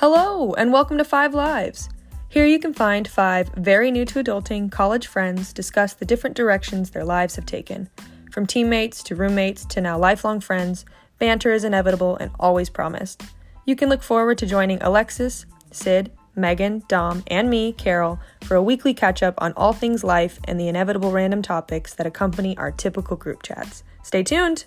Hello, and welcome to Five Lives. Here you can find five very new to adulting college friends discuss the different directions their lives have taken. From teammates to roommates to now lifelong friends, banter is inevitable and always promised. You can look forward to joining Alexis, Sid, Megan, Dom, and me, Carol, for a weekly catch up on all things life and the inevitable random topics that accompany our typical group chats. Stay tuned!